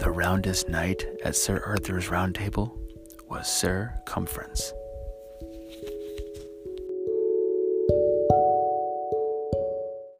The roundest knight at Sir Arthur's round table was Sir Cumference.